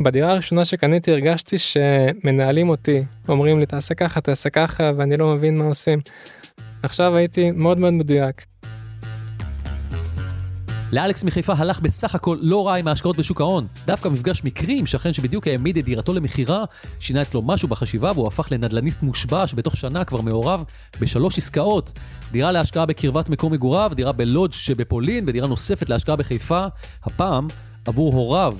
בדירה הראשונה שקניתי הרגשתי שמנהלים אותי, אומרים לי תעשה ככה, תעשה ככה, ואני לא מבין מה עושים. עכשיו הייתי מאוד מאוד מדויק. לאלכס מחיפה הלך בסך הכל לא רע עם ההשקעות בשוק ההון. דווקא מפגש מקרי עם שכן שבדיוק העמיד את דירתו למכירה, שינה אצלו משהו בחשיבה והוא הפך לנדלניסט מושבע שבתוך שנה כבר מעורב בשלוש עסקאות. דירה להשקעה בקרבת מקום מגוריו, דירה בלודג' שבפולין ודירה נוספת להשקעה בחיפה, הפעם עבור הוריו.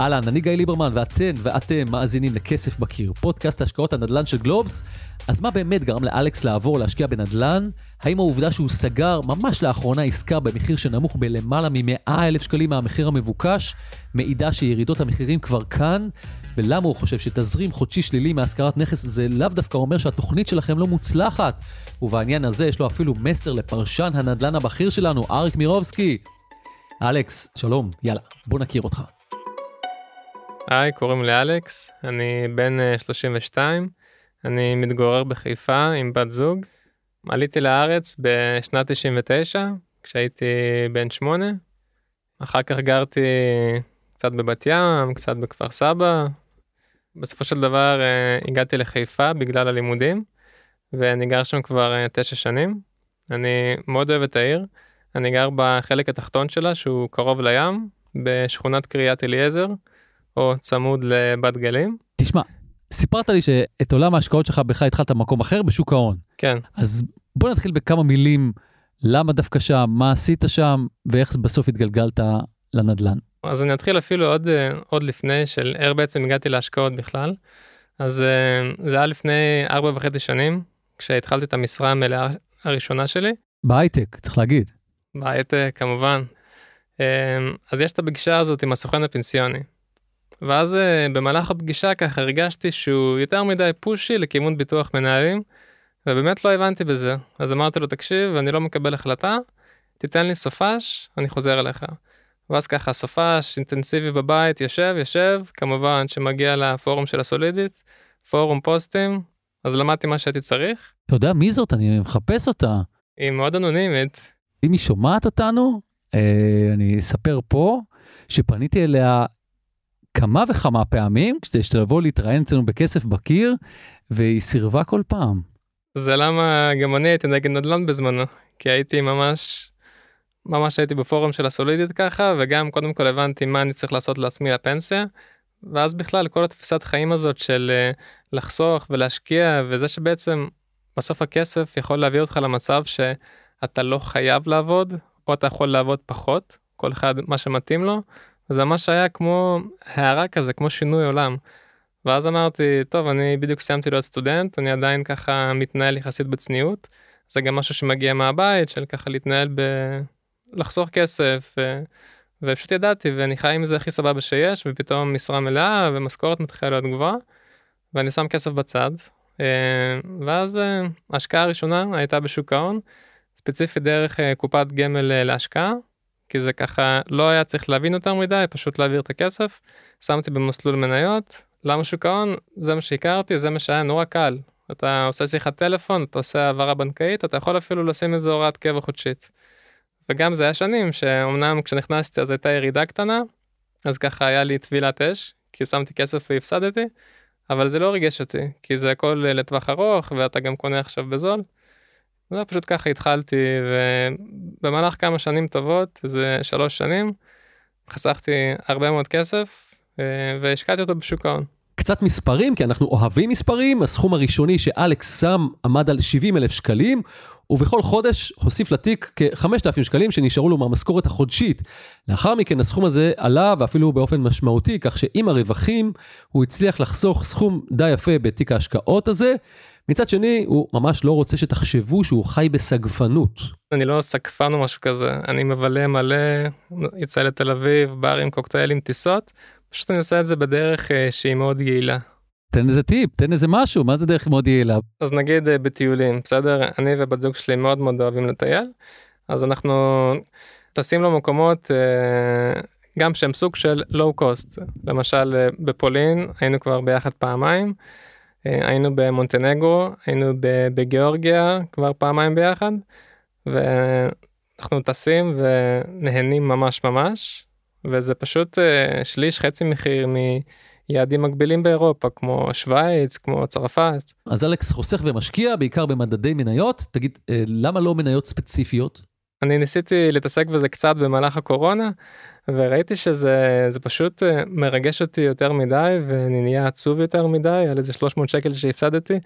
אהלן, אני גיא ליברמן, ואתן ואתם מאזינים לכסף בקיר, פודקאסט השקעות הנדל"ן של גלובס. אז מה באמת גרם לאלכס לעבור להשקיע בנדל"ן? האם העובדה שהוא סגר ממש לאחרונה עסקה במחיר שנמוך בלמעלה מ-100 אלף שקלים מהמחיר המבוקש, מעידה שירידות המחירים כבר כאן? ולמה הוא חושב שתזרים חודשי שלילי מהשכרת נכס זה לאו דווקא אומר שהתוכנית שלכם לא מוצלחת? ובעניין הזה יש לו אפילו מסר לפרשן הנדל"ן הבכיר שלנו, אריק מירובסקי. אלכס, שלום, יאללה, בוא נכיר אותך. היי, קוראים לי אלכס, אני בן 32, אה, אני מתגורר בחיפה עם בת זוג. עליתי לארץ בשנת 99, כשהייתי בן 8. אחר כך גרתי קצת בבת ים, קצת בכפר סבא. בסופו של דבר אה, הגעתי לחיפה בגלל הלימודים, ואני גר שם כבר 9 אה, שנים. אני מאוד אוהב את העיר. אני גר בחלק התחתון שלה, שהוא קרוב לים, בשכונת קריית אליעזר. או צמוד לבת גלים. תשמע, סיפרת לי שאת עולם ההשקעות שלך בכלל התחלת במקום אחר בשוק ההון. כן. אז בוא נתחיל בכמה מילים, למה דווקא שם, מה עשית שם, ואיך בסוף התגלגלת לנדל"ן. אז אני אתחיל אפילו עוד, עוד לפני של איך בעצם הגעתי להשקעות בכלל. אז אה, זה היה לפני ארבע וחצי שנים, כשהתחלתי את המשרה המלאה הראשונה שלי. בהייטק, צריך להגיד. בהייטק, כמובן. אה, אז יש את הפגישה הזאת עם הסוכן הפנסיוני. ואז uh, במהלך הפגישה ככה הרגשתי שהוא יותר מדי פושי לכיוון ביטוח מנהלים, ובאמת לא הבנתי בזה. אז אמרתי לו, תקשיב, אני לא מקבל החלטה, תיתן לי סופש, אני חוזר אליך. ואז ככה סופש אינטנסיבי בבית, יושב, יושב, כמובן שמגיע לפורום של הסולידית, פורום פוסטים, אז למדתי מה שהייתי צריך. אתה יודע מי זאת? אני מחפש אותה. היא מאוד אנונימית. אם היא שומעת אותנו, אה, אני אספר פה שפניתי אליה כמה וכמה פעמים כדי שתבוא להתראיין אצלנו בכסף בקיר, והיא סירבה כל פעם. זה למה גם אני הייתי נגד נדל"ן בזמנו, כי הייתי ממש, ממש הייתי בפורום של הסולידית ככה, וגם קודם כל הבנתי מה אני צריך לעשות לעצמי לפנסיה, ואז בכלל כל התפיסת חיים הזאת של אה, לחסוך ולהשקיע, וזה שבעצם בסוף הכסף יכול להביא אותך למצב שאתה לא חייב לעבוד, או אתה יכול לעבוד פחות, כל אחד מה שמתאים לו. זה ממש היה כמו הערה כזה, כמו שינוי עולם. ואז אמרתי, טוב, אני בדיוק סיימתי להיות סטודנט, אני עדיין ככה מתנהל יחסית בצניעות. זה גם משהו שמגיע מהבית, של ככה להתנהל ב... לחסוך כסף, ו... ופשוט ידעתי, ואני חי עם זה הכי סבבה שיש, ופתאום משרה מלאה ומשכורת מתחילה להיות גבוהה, ואני שם כסף בצד. אה, ואז אה, ההשקעה הראשונה הייתה בשוק ההון, ספציפית דרך אה, קופת גמל להשקעה. כי זה ככה לא היה צריך להבין יותר מדי, פשוט להעביר את הכסף. שמתי במסלול מניות, למה שוק ההון? זה מה שהכרתי, זה מה שהיה נורא קל. אתה עושה שיחת טלפון, אתה עושה העברה בנקאית, אתה יכול אפילו לשים איזה הוראת קבע חודשית. וגם זה היה שנים שאומנם כשנכנסתי אז הייתה ירידה קטנה, אז ככה היה לי טבילת אש, כי שמתי כסף והפסדתי, אבל זה לא ריגש אותי, כי זה הכל לטווח ארוך ואתה גם קונה עכשיו בזול. זה פשוט ככה התחלתי ובמהלך כמה שנים טובות זה שלוש שנים חסכתי הרבה מאוד כסף אה, והשקעתי אותו בשוק ההון. קצת מספרים כי אנחנו אוהבים מספרים הסכום הראשוני שאלכס שם עמד על 70 אלף שקלים ובכל חודש הוסיף לתיק כ-5,000 שקלים שנשארו לו מהמשכורת החודשית. לאחר מכן הסכום הזה עלה ואפילו באופן משמעותי כך שעם הרווחים הוא הצליח לחסוך סכום די יפה בתיק ההשקעות הזה מצד שני, הוא ממש לא רוצה שתחשבו שהוא חי בסגפנות. אני לא סגפן או משהו כזה, אני מבלה מלא, יצא לתל אביב, ברים, קוקטיילים, טיסות, פשוט אני עושה את זה בדרך uh, שהיא מאוד יעילה. תן איזה טיפ, תן איזה משהו, מה זה דרך מאוד יעילה? אז נגיד uh, בטיולים, בסדר? אני ובת זוג שלי מאוד מאוד אוהבים לטייל, אז אנחנו טסים למקומות uh, גם שהם סוג של לואו קוסט, למשל uh, בפולין היינו כבר ביחד פעמיים. אה, היינו במונטנגרו, היינו בגיאורגיה כבר פעמיים ביחד, ואנחנו טסים ונהנים ממש ממש, וזה פשוט אה, שליש חצי מחיר מיעדים מקבילים באירופה כמו שווייץ כמו צרפת. אז אלכס חוסך ומשקיע בעיקר במדדי מניות, תגיד, אה, למה לא מניות ספציפיות? אני ניסיתי להתעסק בזה קצת במהלך הקורונה וראיתי שזה זה פשוט אה, מרגש אותי יותר מדי ואני נהיה עצוב יותר מדי על איזה 300 שקל שהפסדתי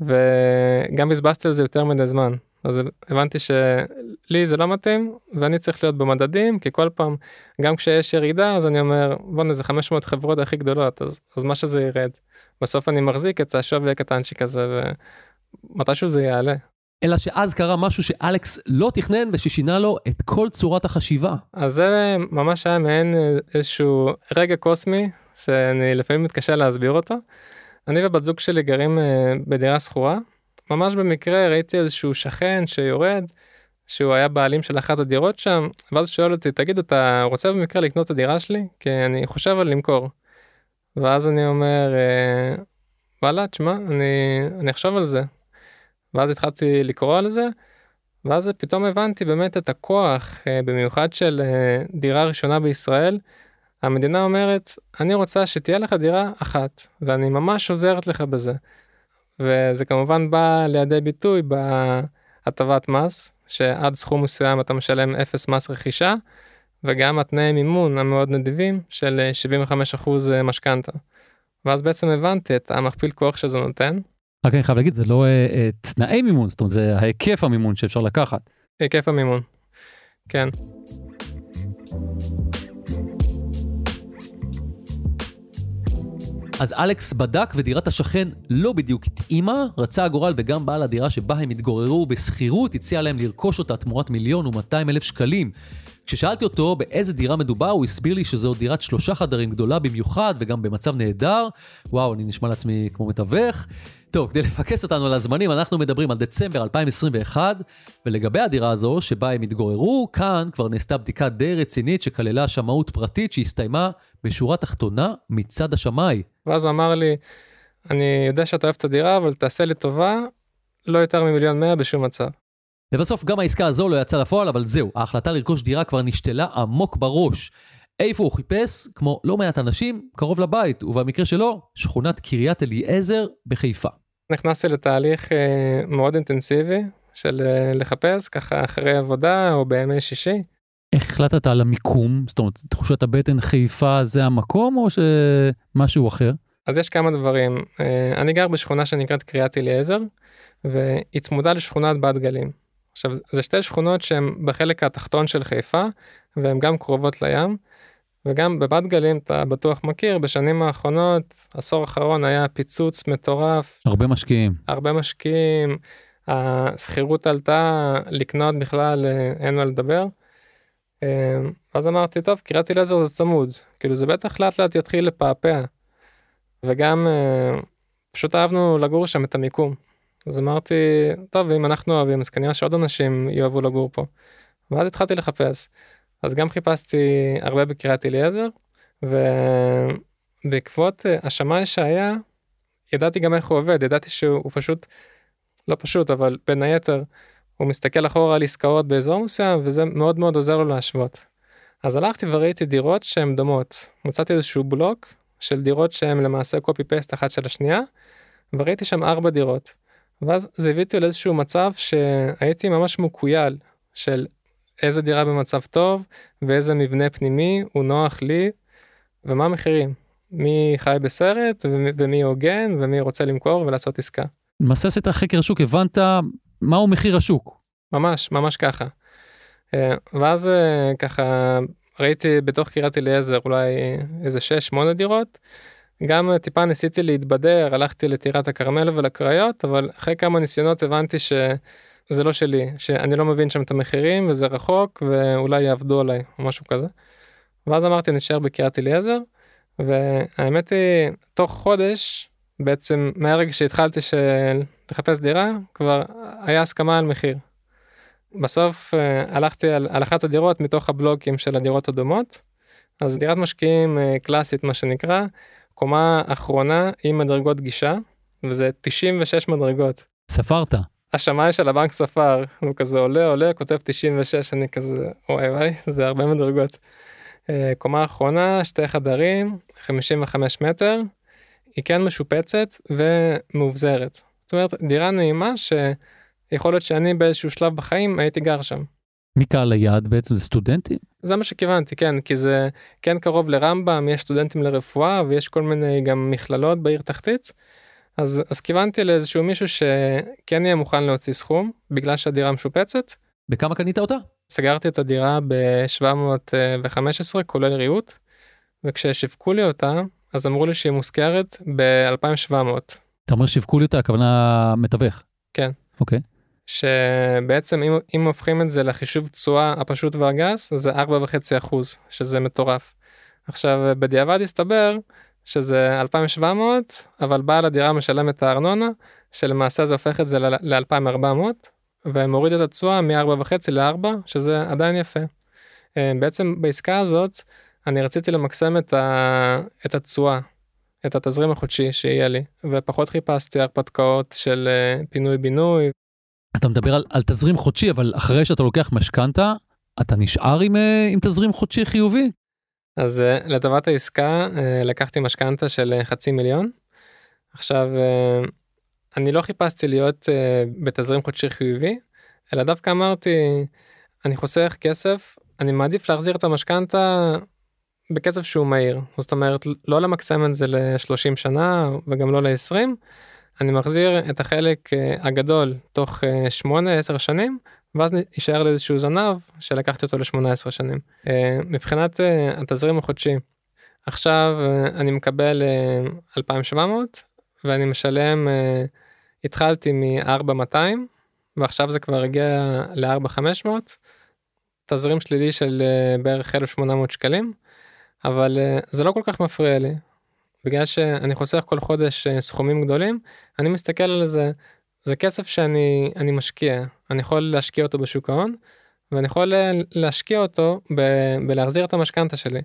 וגם בזבזתי על זה יותר מדי זמן אז הבנתי שלי זה לא מתאים ואני צריך להיות במדדים כי כל פעם גם כשיש ירידה אז אני אומר בוא זה 500 חברות הכי גדולות אז, אז מה שזה ירד בסוף אני מחזיק את השווי הקטנצ'יק הזה ומתישהו זה יעלה. אלא שאז קרה משהו שאלכס לא תכנן וששינה לו את כל צורת החשיבה. אז זה ממש היה מעין איזשהו רגע קוסמי שאני לפעמים מתקשה להסביר אותו. אני ובת זוג שלי גרים אה, בדירה שכורה ממש במקרה ראיתי איזשהו שכן שיורד שהוא היה בעלים של אחת הדירות שם ואז שואל אותי תגיד אתה רוצה במקרה לקנות את הדירה שלי כי אני חושב על למכור. ואז אני אומר אה, וואלה תשמע אני אני אחשוב על זה ואז התחלתי לקרוא על זה, ואז פתאום הבנתי באמת את הכוח, אה, במיוחד של אה, דירה ראשונה בישראל. המדינה אומרת, אני רוצה שתהיה לך דירה אחת, ואני ממש עוזרת לך בזה. וזה כמובן בא לידי ביטוי בהטבת מס, שעד סכום מסוים אתה משלם אפס מס רכישה, וגם התנאי מימון המאוד נדיבים של 75% אה, משכנתה. ואז בעצם הבנתי את המכפיל כוח שזה נותן, רק אני חייב להגיד זה לא uh, uh, תנאי מימון זאת אומרת זה ההיקף המימון שאפשר לקחת. היקף המימון. כן. אז אלכס בדק ודירת השכן לא בדיוק התאימה, רצה הגורל וגם בעל הדירה שבה הם התגוררו בשכירות הציע להם לרכוש אותה תמורת מיליון ומאתיים אלף שקלים. כששאלתי אותו באיזה דירה מדובר, הוא הסביר לי שזו דירת שלושה חדרים גדולה במיוחד וגם במצב נהדר. וואו, אני נשמע לעצמי כמו מתווך. טוב, כדי לפקס אותנו על הזמנים, אנחנו מדברים על דצמבר 2021, ולגבי הדירה הזו, שבה הם התגוררו, כאן כבר נעשתה בדיקה די רצינית שכללה שמאות פרטית שהסתיימה בשורה תחתונה מצד השמאי. ואז הוא אמר לי, אני יודע שאתה אוהב את הדירה, אבל תעשה לי טובה, לא יותר ממיליון מאה בשום מצב. ובסוף גם העסקה הזו לא יצאה לפועל, אבל זהו, ההחלטה לרכוש דירה כבר נשתלה עמוק בראש. איפה הוא חיפש? כמו לא מעט אנשים, קרוב לבית, ובמקרה שלו, שכונת קריית אליעזר בחיפה. נכנסתי לתהליך אה, מאוד אינטנסיבי של אה, לחפש ככה אחרי עבודה או בימי שישי. איך החלטת על המיקום? זאת אומרת, תחושת הבטן חיפה זה המקום או שמשהו אחר? אז יש כמה דברים. אה, אני גר בשכונה שנקראת קריית אליעזר, והיא צמודה לשכונת בת גלים. עכשיו, זה שתי שכונות שהן בחלק התחתון של חיפה, והן גם קרובות לים. וגם בבת גלים אתה בטוח מכיר בשנים האחרונות עשור האחרון היה פיצוץ מטורף הרבה משקיעים הרבה משקיעים השכירות עלתה לקנות בכלל אה, אין מה לדבר. אה, אז אמרתי טוב קריית אליעזר זה צמוד כאילו זה בטח לאט לאט יתחיל לפעפע. וגם אה, פשוט אהבנו לגור שם את המיקום. אז אמרתי טוב אם אנחנו אוהבים אז כנראה שעוד אנשים יאהבו לגור פה. ואז התחלתי לחפש. אז גם חיפשתי הרבה בקריית אליעזר ובעקבות אה, השמאי שהיה ידעתי גם איך הוא עובד ידעתי שהוא פשוט לא פשוט אבל בין היתר הוא מסתכל אחורה על עסקאות באזור מסוים וזה מאוד מאוד עוזר לו להשוות. אז הלכתי וראיתי דירות שהן דומות מצאתי איזשהו בלוק של דירות שהן למעשה קופי פסט אחת של השנייה וראיתי שם ארבע דירות. ואז זה הביא אותי לאיזשהו מצב שהייתי ממש מקוייל של איזה דירה במצב טוב ואיזה מבנה פנימי הוא נוח לי ומה המחירים. מי חי בסרט ומי הוגן ומי רוצה למכור ולעשות עסקה. למעשה עשית חקר השוק הבנת מהו מחיר השוק. ממש ממש ככה. אה, ואז אה, ככה ראיתי בתוך קריית אליעזר אולי איזה 6-8 דירות. גם טיפה ניסיתי להתבדר הלכתי לטירת הכרמל ולקריות אבל אחרי כמה ניסיונות הבנתי ש... זה לא שלי שאני לא מבין שם את המחירים וזה רחוק ואולי יעבדו עליי או משהו כזה. ואז אמרתי נשאר בקריית אליעזר והאמת היא תוך חודש בעצם מהרגע שהתחלתי של לחפש דירה כבר היה הסכמה על מחיר. בסוף uh, הלכתי על, על אחת הדירות מתוך הבלוקים של הדירות הדומות אז דירת משקיעים uh, קלאסית מה שנקרא קומה אחרונה עם מדרגות גישה וזה 96 מדרגות. ספרת. השמאי של הבנק ספר הוא כזה עולה עולה כותב 96 אני כזה וואי וואי זה הרבה מדרגות. אה, קומה אחרונה, שתי חדרים, 55 מטר, היא כן משופצת ומאובזרת. זאת אומרת, דירה נעימה שיכול להיות שאני באיזשהו שלב בחיים הייתי גר שם. מי קהל היעד בעצם זה סטודנטים? זה מה שכיוונתי, כן, כי זה כן קרוב לרמב"ם, יש סטודנטים לרפואה ויש כל מיני גם מכללות בעיר תחתית. אז, אז כיוונתי לאיזשהו מישהו שכן יהיה מוכן להוציא סכום בגלל שהדירה משופצת. בכמה קנית אותה? סגרתי את הדירה ב-715 כולל ריהוט, וכששיווקו לי אותה אז אמרו לי שהיא מושכרת ב-2700. אתה אומר שיווקו לי אותה הכוונה מתווך. כן. אוקיי. שבעצם אם, אם הופכים את זה לחישוב תשואה הפשוט והגס זה 4.5 אחוז שזה מטורף. עכשיו בדיעבד הסתבר שזה 2700 אבל בעל הדירה משלם את הארנונה שלמעשה זה הופך את זה ל-2400 ומוריד את התשואה מ-4.5 ל-4 שזה עדיין יפה. אה, בעצם בעסקה הזאת אני רציתי למקסם את, ה... את התשואה, את התזרים החודשי שיהיה לי ופחות חיפשתי הרפתקאות של אה, פינוי בינוי. אתה מדבר על, על תזרים חודשי אבל אחרי שאתה לוקח משכנתה אתה נשאר עם, אה, עם תזרים חודשי חיובי? אז לטובת העסקה לקחתי משכנתה של חצי מיליון. עכשיו אני לא חיפשתי להיות בתזרים חודשי חיובי, אלא דווקא אמרתי, אני חוסך כסף, אני מעדיף להחזיר את המשכנתה בקצב שהוא מהיר. זאת אומרת, לא למקסם את זה ל-30 שנה וגם לא ל-20, אני מחזיר את החלק uh, הגדול תוך uh, 8-10 שנים, ואז יישאר לי איזשהו זנב שלקחתי אותו ל-18 שנים. Uh, מבחינת התזרים החודשי, עכשיו אני מקבל uh, 2,700 ואני משלם התחלתי מ-4200 ועכשיו זה כבר הגיע ל-4500 תזרים שלילי של בערך 1800 שקלים אבל זה לא כל כך מפריע לי. בגלל שאני חוסך כל חודש uh, סכומים גדולים אני מסתכל על זה זה כסף שאני אני משקיע. אני יכול להשקיע אותו בשוק ההון ואני יכול להשקיע אותו ב- בלהחזיר את המשכנתה שלי.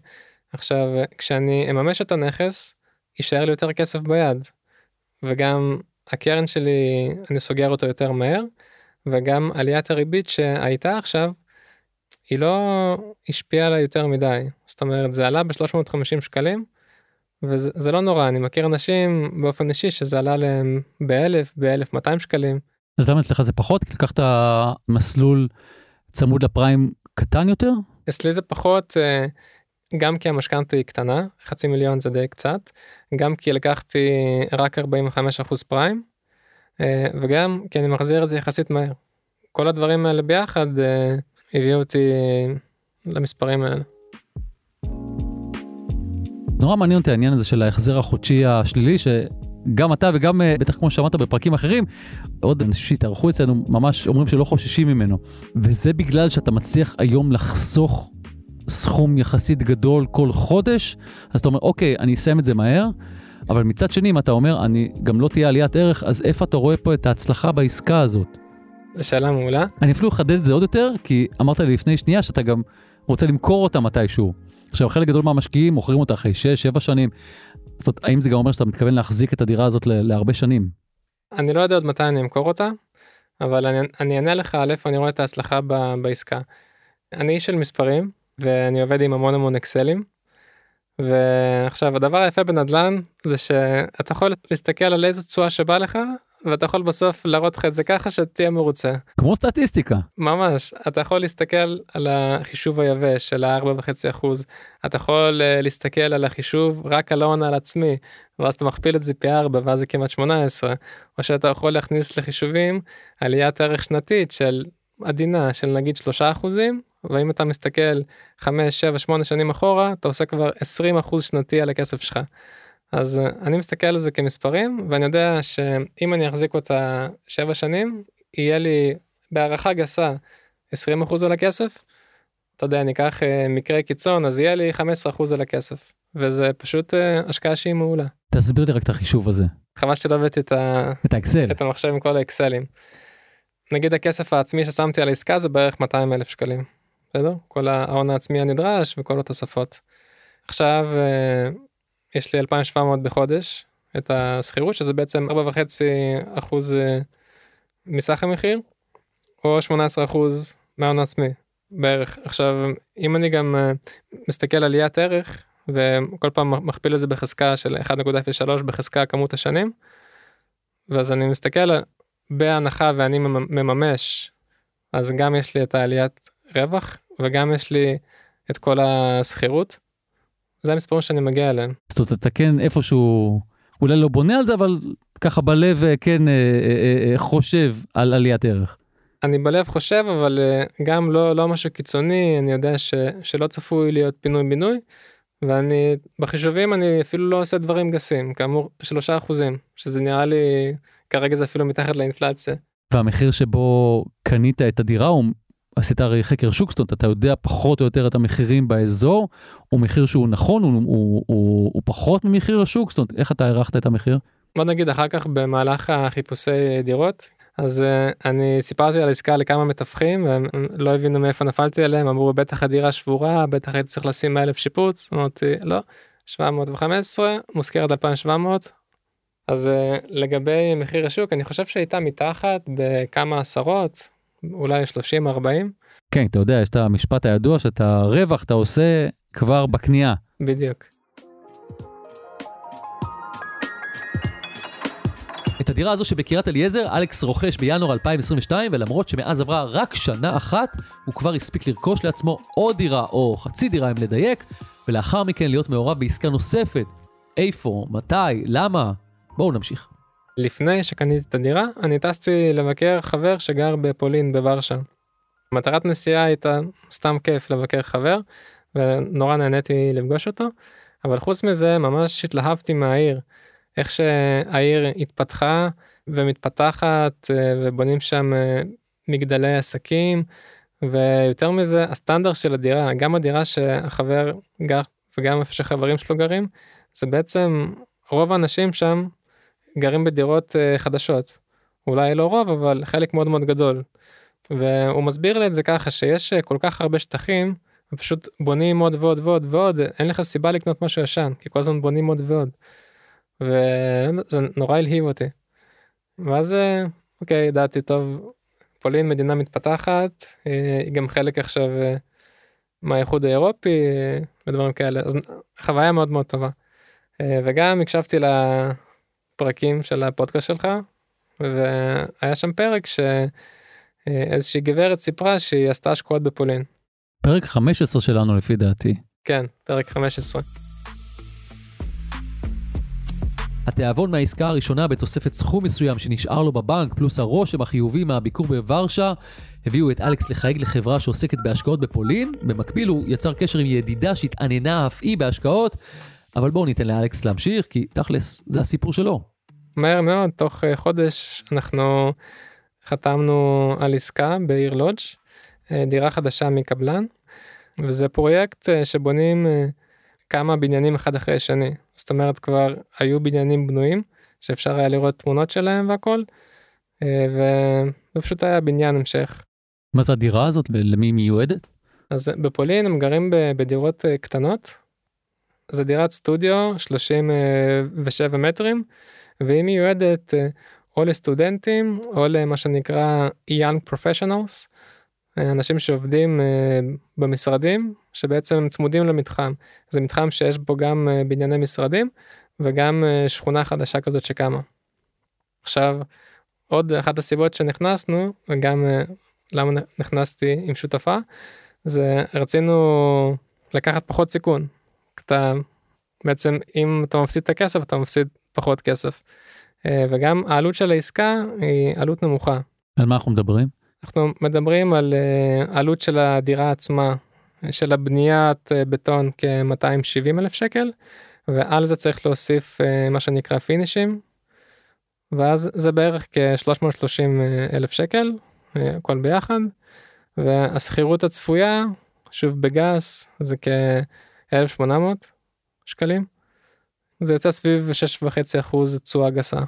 עכשיו כשאני אממש את הנכס יישאר לי יותר כסף ביד. וגם הקרן שלי אני סוגר אותו יותר מהר וגם עליית הריבית שהייתה עכשיו היא לא השפיעה עליי יותר מדי. זאת אומרת זה עלה ב-350 שקלים וזה לא נורא אני מכיר אנשים באופן אישי שזה עלה להם באלף באלף 200 שקלים. אז למה אצלך זה פחות לקחת מסלול צמוד לפריים קטן יותר? אצלי זה פחות אה, גם כי המשכנתה היא קטנה חצי מיליון זה די קצת גם כי לקחתי רק 45% פריים אה, וגם כי אני מחזיר את זה יחסית מהר. כל הדברים האלה ביחד אה, הביאו אותי למספרים האלה. נורא מעניין אותי העניין הזה של ההחזר החודשי השלילי שגם אתה וגם אה, בטח כמו שאמרת בפרקים אחרים עוד אנשים שהתארחו אצלנו ממש אומרים שלא חוששים ממנו וזה בגלל שאתה מצליח היום לחסוך סכום יחסית גדול כל חודש, אז אתה אומר, אוקיי, אני אסיים את זה מהר, אבל מצד שני, אם אתה אומר, אני גם לא תהיה עליית ערך, אז איפה אתה רואה פה את ההצלחה בעסקה הזאת? שאלה מעולה. אני אפילו אחדד את זה עוד יותר, כי אמרת לי לפני שנייה שאתה גם רוצה למכור אותה מתישהו. עכשיו, חלק גדול מהמשקיעים מוכרים אותה אחרי 6-7 שנים. זאת אומרת, האם זה גם אומר שאתה מתכוון להחזיק את הדירה הזאת להרבה שנים? אני לא יודע עוד מתי אני אמכור אותה, אבל אני, אענה לך על איפה אני רואה את ההצלחה ב, בעסקה. אני איש של מספרים, ואני עובד עם המון המון אקסלים. ועכשיו הדבר היפה בנדל"ן זה שאתה יכול להסתכל על איזה תשואה שבא לך ואתה יכול בסוף להראות לך את זה ככה שתהיה מרוצה. כמו סטטיסטיקה. ממש אתה יכול להסתכל על החישוב היבש של ה-4.5 אחוז אתה יכול uh, להסתכל על החישוב רק על ההון על עצמי ואז אתה מכפיל את זה פי 4 ואז זה כמעט 18 או שאתה יכול להכניס לחישובים עליית ערך שנתית של עדינה של נגיד 3 אחוזים ואם אתה מסתכל 5 7 8 שנים אחורה אתה עושה כבר 20 אחוז שנתי על הכסף שלך. אז אה, אני מסתכל על זה כמספרים ואני יודע שאם אני אחזיק אותה 7 שנים יהיה לי בהערכה גסה 20 אחוז על הכסף. אתה יודע אני אקח uh, מקרה קיצון אז יהיה לי 15 אחוז על הכסף וזה פשוט uh, השקעה שהיא מעולה. תסביר לי רק את החישוב הזה. חבל שלא הבאתי את, ה... את האקסל את המחשב עם כל האקסלים. נגיד הכסף העצמי ששמתי על העסקה זה בערך 200 אלף שקלים. בסדר? כל ההון העצמי הנדרש וכל התוספות. עכשיו אה, יש לי 2,700 בחודש את השכירות שזה בעצם 4.5 אחוז אה, מסך המחיר או 18 אחוז מההון העצמי בערך עכשיו אם אני גם אה, מסתכל על עליית ערך וכל פעם מכפיל את זה בחזקה של 1.03 בחזקה כמות השנים. ואז אני מסתכל בהנחה ואני מממש אז גם יש לי את העליית רווח וגם יש לי את כל השכירות. זה המספרים שאני מגיע אליהם. זאת אומרת אתה כן איפשהו אולי לא בונה על זה אבל ככה בלב אה, כן אה, אה, אה, חושב על עליית ערך. אני בלב חושב אבל אה, גם לא לא משהו קיצוני אני יודע ש, שלא צפוי להיות פינוי בינוי. ואני בחישובים אני אפילו לא עושה דברים גסים כאמור שלושה אחוזים שזה נראה לי כרגע זה אפילו מתחת לאינפלציה. והמחיר שבו קנית את הדירה הוא עשית הרי חקר שוק זאת אומרת אתה יודע פחות או יותר את המחירים באזור הוא מחיר שהוא נכון הוא, הוא, הוא, הוא פחות ממחיר השוק זאת אומרת איך אתה הערכת את המחיר. בוא נגיד אחר כך במהלך החיפושי דירות אז uh, אני סיפרתי על עסקה לכמה מתווכים והם לא הבינו מאיפה נפלתי עליהם אמרו בטח הדירה שבורה בטח הייתי צריך לשים 100 אלף שיפוץ אמרתי לא 715 מוזכרת 2700 אז uh, לגבי מחיר השוק אני חושב שהייתה מתחת בכמה עשרות אולי 30 40 כן אתה יודע יש את המשפט הידוע שאתה רווח אתה עושה כבר בקנייה בדיוק. את הדירה הזו שבקריית אליעזר אלכס רוכש בינואר 2022 ולמרות שמאז עברה רק שנה אחת הוא כבר הספיק לרכוש לעצמו עוד דירה או חצי דירה אם לדייק ולאחר מכן להיות מעורב בעסקה נוספת. איפה, מתי, למה? בואו נמשיך. לפני שקניתי את הדירה אני טסתי לבקר חבר שגר בפולין בוורשה. מטרת נסיעה הייתה סתם כיף לבקר חבר ונורא נהניתי לפגוש אותו אבל חוץ מזה ממש התלהבתי מהעיר. איך שהעיר התפתחה ומתפתחת אה, ובונים שם אה, מגדלי עסקים ויותר מזה הסטנדרט של הדירה גם הדירה שהחבר גר וגם איפה שחברים שלו גרים זה בעצם רוב האנשים שם גרים בדירות אה, חדשות אולי לא רוב אבל חלק מאוד מאוד גדול. והוא מסביר לי את זה ככה שיש כל כך הרבה שטחים ופשוט בונים עוד ועוד ועוד ועוד אין לך סיבה לקנות משהו ישן כי כל הזמן בונים עוד ועוד. וזה נורא הלהיב אותי. ואז אוקיי ידעתי טוב פולין מדינה מתפתחת אה, היא גם חלק עכשיו אה, מהאיחוד האירופי אה, ודברים כאלה אז חוויה מאוד מאוד טובה. וגם הקשבתי לפרקים של הפודקאסט שלך והיה שם פרק שאיזושהי גברת סיפרה שהיא עשתה השקעות בפולין. פרק 15 שלנו לפי דעתי. כן פרק 15. התיאבון מהעסקה הראשונה בתוספת סכום מסוים שנשאר לו בבנק, פלוס הרושם החיובי מהביקור בוורשה, הביאו את אלכס לחייג לחברה שעוסקת בהשקעות בפולין. במקביל הוא יצר קשר עם ידידה שהתעניינה אף היא בהשקעות, אבל בואו ניתן לאלכס להמשיך, כי תכלס, זה הסיפור שלו. מהר מאוד, תוך אה, חודש אנחנו חתמנו על עסקה בעיר לודג', אה, דירה חדשה מקבלן, וזה פרויקט אה, שבונים כמה בניינים אחד אחרי השני. זאת אומרת כבר היו בניינים בנויים שאפשר היה לראות תמונות שלהם והכל אה, וזה פשוט היה בניין המשך. מה זה הדירה הזאת למי מיועדת? אז בפולין הם גרים בדירות קטנות. זה דירת סטודיו 37 מטרים והיא מיועדת אה, או לסטודנטים או למה שנקרא young professionals אנשים שעובדים במשרדים שבעצם הם צמודים למתחם זה מתחם שיש בו גם אה, בנייני משרדים וגם אה, שכונה חדשה כזאת שקמה. עכשיו עוד אחת הסיבות שנכנסנו וגם אה, למה נכנסתי עם שותפה זה רצינו לקחת פחות סיכון. אתה בעצם אם אתה מפסיד את הכסף אתה מפסיד פחות כסף. וגם העלות של העסקה היא עלות נמוכה. על מה אנחנו מדברים? אנחנו מדברים על עלות של הדירה עצמה של הבניית אה, בטון כ-270 אלף שקל ועל זה צריך להוסיף אה, מה שנקרא פינישים ואז זה בערך כ-330 אלף שקל הכל ביחד והשכירות הצפויה שוב בגס זה כ-1800 שקלים זה יוצא סביב 6.5 אחוז תשואה גסה.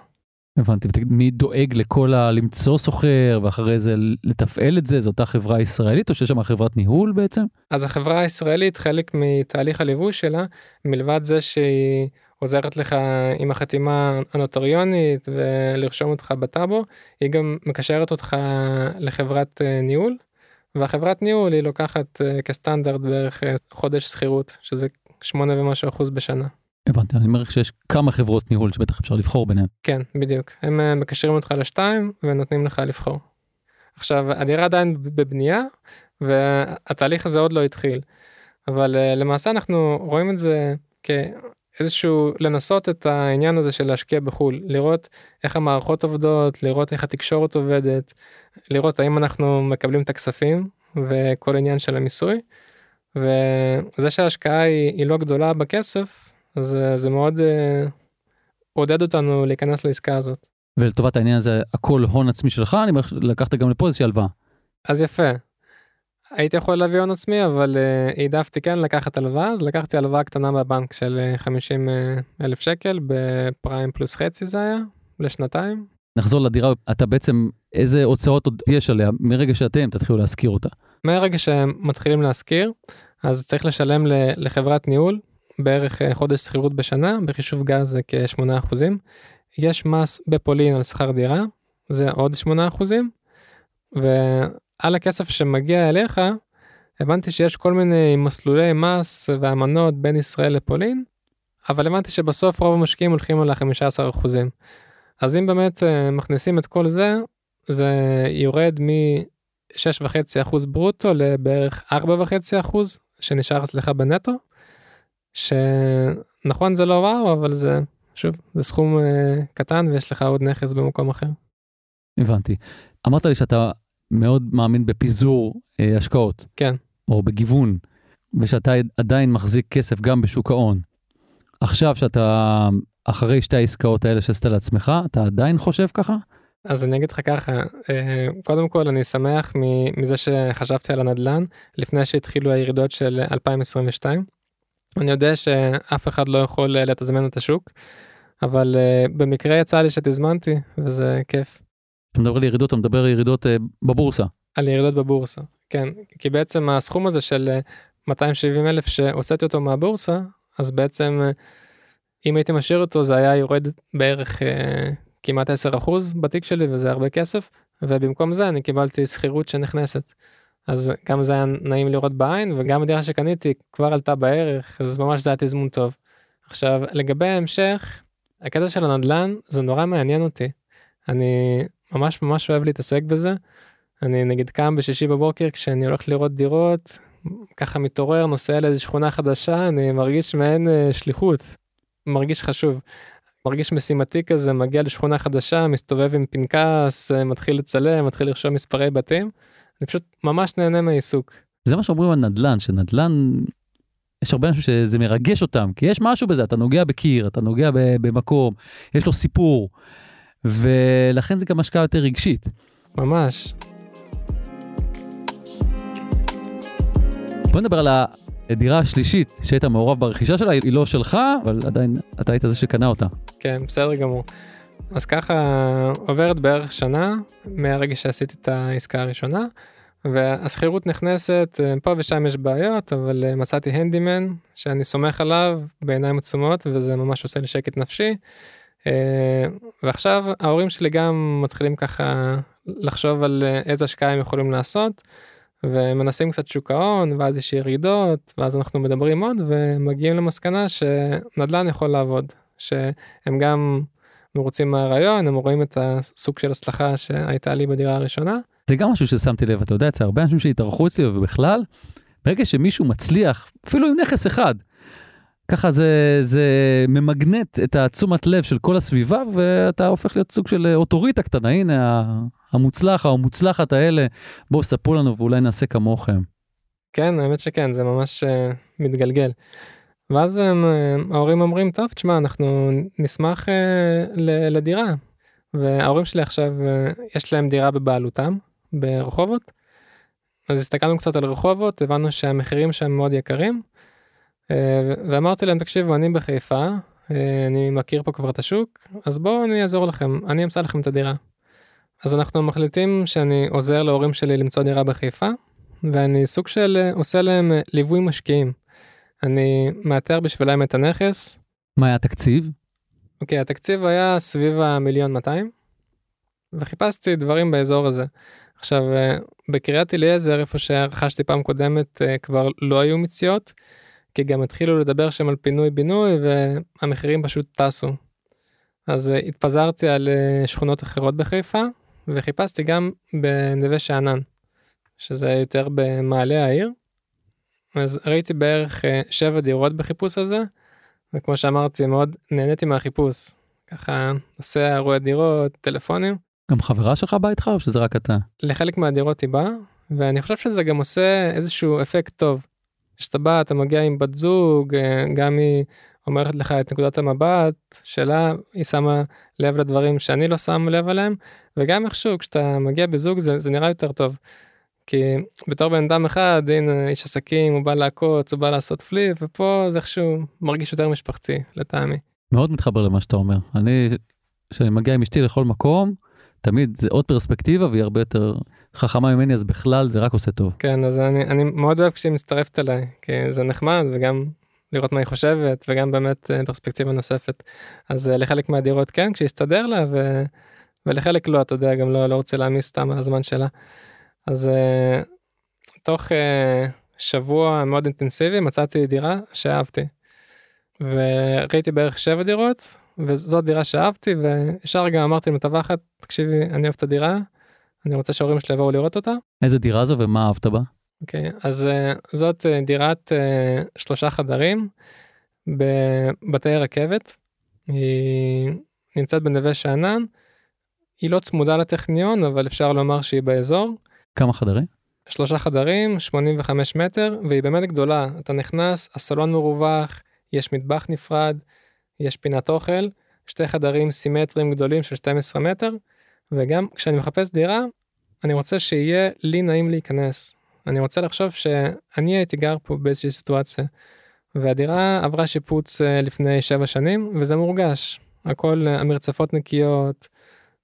הבנתי, מי דואג לכל ה... למצוא סוחר ואחרי זה לתפעל את זה, זו אותה חברה ישראלית או שיש שם חברת ניהול בעצם? אז החברה הישראלית חלק מתהליך הליווי שלה מלבד זה שהיא עוזרת לך עם החתימה הנוטריונית ולרשום אותך בטאבו היא גם מקשרת אותך לחברת אה, ניהול והחברת ניהול היא לוקחת uh, כסטנדרט בערך uh, חודש שכירות, שזה שמונה ומשהו אחוז בשנה. הבנתי, אני אומר שיש כמה חברות ניהול שבטח אפשר לבחור ביניהם. כן, בדיוק. הם uh, מקשרים אותך לשתיים ונותנים לך לבחור. עכשיו, הדירה עדיין בבנייה, והתהליך הזה עוד לא התחיל. אבל למעשה אנחנו רואים את זה כאיזשהו לנסות את העניין הזה של להשקיע בחו"ל, לראות איך המערכות עובדות, לראות איך התקשורת עובדת, לראות האם אנחנו מקבלים את הכספים וכל עניין של המיסוי. וזה שההשקעה היא, היא לא גדולה בכסף, אז אה, זה מאוד uh, עודד אותנו להיכנס לעסקה הזאת. ולטובת העניין הזה הכל הון עצמי שלך, אני לקחת גם לפה איזושהי הלוואה. אז יפה, הייתי יכול להביא הון עצמי אבל uh, העדפתי כן לקחת הלוואה אז לקחתי הלוואה קטנה מהבנק של 50 uh, אלף שקל בפריים פלוס חצי זה היה לשנתיים. נחזור לדירה אתה בעצם איזה הוצאות עוד יש עליה מרגע שאתם תתחילו להשכיר אותה. מהרגע שהם מתחילים להשכיר אז צריך לשלם לחברת ניהול בערך חודש שכירות בשנה בחישוב גז זה כ-8 אחוזים. יש מס בפולין על שכר דירה זה עוד 8 אחוזים. על הכסף שמגיע אליך, הבנתי שיש כל מיני מסלולי מס ואמנות בין ישראל לפולין, אבל הבנתי שבסוף רוב המשקיעים הולכים על ה-15%. אז אם באמת אה, מכניסים את כל זה, זה יורד מ-6.5% ברוטו לבערך 4.5% שנשאר אצלך בנטו, שנכון זה לא וואו, אבל זה, שוב, זה סכום uh, קטן ויש לך עוד נכס במקום אחר. הבנתי. אמרת לי שאתה מאוד מאמין בפיזור אה, השקעות. כן. או בגיוון, ושאתה עדיין מחזיק כסף גם בשוק ההון. עכשיו שאתה אחרי שתי העסקאות האלה שעשית לעצמך, אתה עדיין חושב ככה? אז אני אגיד לך ככה, אה, קודם כל אני שמח מזה שחשבתי על הנדל"ן לפני שהתחילו הירידות של 2022. אני יודע שאף אחד לא יכול אה, לתזמן את השוק, אבל אה, במקרה יצא לי שתזמנתי וזה כיף. אתה מדבר על ירידות, אתה מדבר על ירידות uh, בבורסה. על ירידות בבורסה, כן. כי בעצם הסכום הזה של 270 אה, אלף שהוצאתי אותו מהבורסה, אז בעצם uh, אם הייתי משאיר אותו זה היה יורד בערך uh, כמעט 10 אחוז בתיק שלי וזה הרבה כסף, ובמקום זה אני קיבלתי שכירות שנכנסת. אז גם זה היה נעים לראות בעין וגם הדירה שקניתי כבר עלתה בערך אז ממש זה היה תזמון טוב. עכשיו לגבי ההמשך הקטע של הנדל"ן זה נורא מעניין אותי. אני ממש ממש אוהב להתעסק בזה. אני נגיד קם בשישי בבוקר כשאני הולך לראות דירות, ככה מתעורר, נוסע לאיזה שכונה חדשה, אני מרגיש מעין uh, שליחות, מרגיש חשוב. מרגיש משימתי כזה, מגיע לשכונה חדשה, מסתובב עם פנקס, uh, מתחיל לצלם, מתחיל לרשום מספרי בתים. אני פשוט ממש נהנה מהעיסוק. זה מה שאומרים על נדל"ן, שנדל"ן, יש הרבה אנשים שזה מרגש אותם, כי יש משהו בזה, אתה נוגע בקיר, אתה נוגע במקום, יש לו סיפור. ולכן זה גם השקעה יותר רגשית. ממש. בוא נדבר על הדירה השלישית שהיית מעורב ברכישה שלה, היא לא שלך, אבל עדיין אתה היית זה שקנה אותה. כן, בסדר גמור. אז ככה עוברת בערך שנה מהרגע שעשיתי את העסקה הראשונה, והשכירות נכנסת, פה ושם יש בעיות, אבל מצאתי הנדימן שאני סומך עליו בעיניים עצומות וזה ממש עושה לי שקט נפשי. אה, ועכשיו ההורים שלי גם מתחילים ככה לחשוב על אה, איזה השקעה הם יכולים לעשות ומנסים קצת שוק ההון ואז יש ירידות ואז אנחנו מדברים עוד ומגיעים למסקנה שנדל"ן יכול לעבוד שהם גם מרוצים מהרעיון הם רואים את הסוג של הצלחה שהייתה לי בדירה הראשונה. זה גם משהו ששמתי לב אתה יודע אצל הרבה אנשים שהתארחו אצלי ובכלל ברגע שמישהו מצליח אפילו עם נכס אחד ככה זה, זה ממגנט את התשומת לב של כל הסביבה ואתה הופך להיות סוג של אוטוריטה קטנה, הנה המוצלח המוצלחת האלה, בואו ספרו לנו ואולי נעשה כמוכם. כן, האמת שכן, זה ממש uh, מתגלגל. ואז הם, uh, ההורים אומרים, טוב, תשמע, אנחנו נשמח uh, לדירה. וההורים שלי עכשיו, uh, יש להם דירה בבעלותם, ברחובות. אז הסתכלנו קצת על רחובות, הבנו שהמחירים שם מאוד יקרים. אה, ואמרתי להם תקשיבו אני בחיפה אה, אני מכיר פה כבר את השוק אז בואו אני אעזור לכם אני אמצא לכם את הדירה. אז אנחנו מחליטים שאני עוזר להורים שלי למצוא דירה בחיפה ואני סוג של אה, עושה להם ליווי משקיעים. אני מאתר בשבילם את הנכס. מה היה התקציב? אוקיי okay, התקציב היה סביב המיליון 200 וחיפשתי דברים באזור הזה. עכשיו בקריית אליעזר איפה שרכשתי פעם קודמת כבר לא היו מציאות כי גם התחילו לדבר שם על פינוי בינוי והמחירים פשוט טסו. אז התפזרתי על שכונות אחרות בחיפה וחיפשתי גם בנווה שאנן שזה יותר במעלה העיר. אז ראיתי בערך שבע דירות בחיפוש הזה וכמו שאמרתי מאוד נהניתי מהחיפוש ככה נוסע רואה דירות טלפונים. גם חברה שלך באה איתך או שזה רק אתה? לחלק מהדירות היא באה ואני חושב שזה גם עושה איזשהו אפקט טוב. כשאתה בא אתה מגיע עם בת זוג אה, גם היא אומרת לך את נקודת המבט שלה היא שמה לב לדברים שאני לא שם לב עליהם וגם איכשהו כשאתה מגיע בזוג זה, זה נראה יותר טוב. כי בתור בן אדם אחד הנה איש עסקים הוא בא לעקוץ הוא בא לעשות פליפ ופה זה איכשהו מרגיש יותר משפחתי לטעמי. מאוד מתחבר למה שאתה אומר אני כשאני מגיע עם אשתי לכל מקום תמיד זה עוד פרספקטיבה והיא הרבה יותר חכמה ממני אז בכלל זה רק עושה טוב. כן אז אני אני מאוד אוהב כשהיא מצטרפת אליי כי זה נחמד וגם לראות מה היא חושבת וגם באמת אה, פרספקטיבה נוספת אז אה, לחלק מהדירות כן כשיסתדר לה ו... ולחלק לא אתה יודע גם לא לא רוצה להעמיס סתם על הזמן שלה. אז uh, תוך שבוע מאוד אינטנסיבי מצאתי דירה שאהבתי. וראיתי בערך שבע דירות וזאת דירה שאהבתי וישר גם אמרתי למטווחת תקשיבי אני אוהב את הדירה אני רוצה שההורים שלי יבואו לראות אותה. איזה דירה זו ומה אהבת בה? אוקיי okay, אז uh, זאת uh, דירת uh, שלושה חדרים בבתי רכבת. היא נמצאת בנווה שאנן. היא לא צמודה לטכניון אבל אפשר לומר שהיא באזור. כמה חדרים? שלושה חדרים 85 מטר והיא באמת גדולה אתה נכנס הסלון מרווח יש מטבח נפרד יש פינת אוכל שתי חדרים סימטריים גדולים של 12 מטר וגם כשאני מחפש דירה אני רוצה שיהיה לי נעים להיכנס אני רוצה לחשוב שאני הייתי גר פה באיזושהי סיטואציה. והדירה עברה שיפוץ אה, לפני 7 שנים וזה מורגש הכל אה, המרצפות נקיות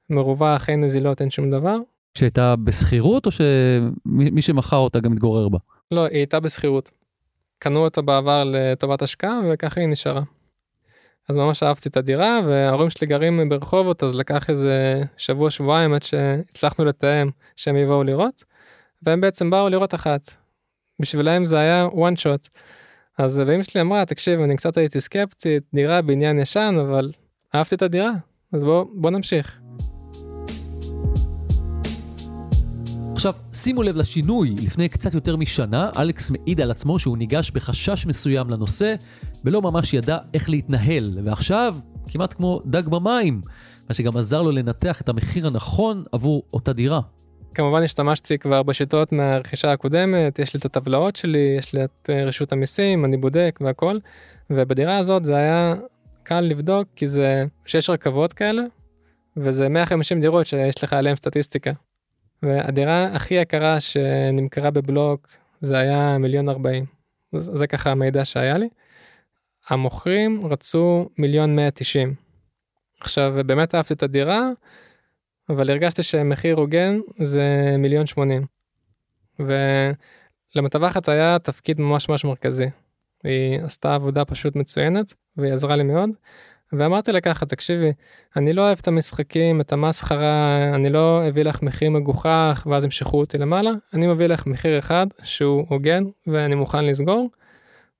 מרווח אין נזילות אין שום דבר. שהייתה בשכירות או שמי שמכר אותה גם מתגורר בה? לא היא הייתה בשכירות. קנו אותה בעבר לטובת השקעה וככה היא נשארה. אז ממש אהבתי את הדירה וההורים שלי גרים ברחובות אז לקח איזה שבוע שבועיים עד שהצלחנו לתאם שהם יבואו לראות. והם בעצם באו לראות אחת. בשבילם זה היה one shot. אז ואמא שלי אמרה תקשיב אני קצת הייתי סקפטית דירה בעניין ישן אבל אהבתי את הדירה אז בוא בוא נמשיך. עכשיו, שימו לב לשינוי. לפני קצת יותר משנה, אלכס מעיד על עצמו שהוא ניגש בחשש מסוים לנושא, ולא ממש ידע איך להתנהל, ועכשיו, כמעט כמו דג במים, מה שגם עזר לו לנתח את המחיר הנכון עבור אותה דירה. כמובן השתמשתי כבר בשיטות מהרכישה הקודמת, יש לי את הטבלאות שלי, יש לי את אה, רשות המיסים, אני בודק והכל, ובדירה הזאת זה היה קל לבדוק כי זה שש רכבות כאלה, וזה 150 דירות שיש לך עליהן סטטיסטיקה. והדירה הכי יקרה שנמכרה בבלוק זה היה מיליון ארבעים. זה, זה ככה המידע שהיה לי. המוכרים רצו מיליון מאה תשעים. עכשיו באמת אהבתי את הדירה אבל הרגשתי שמחיר הוגן זה מיליון שמונים. ולמטווחת היה תפקיד ממש ממש מרכזי. היא עשתה עבודה פשוט מצוינת והיא עזרה לי מאוד. ואמרתי לה ככה תקשיבי אני לא אוהב את המשחקים את המסחרה אני לא אביא לך מחיר מגוחך ואז ימשכו אותי למעלה אני מביא לך מחיר אחד שהוא הוגן ואני מוכן לסגור.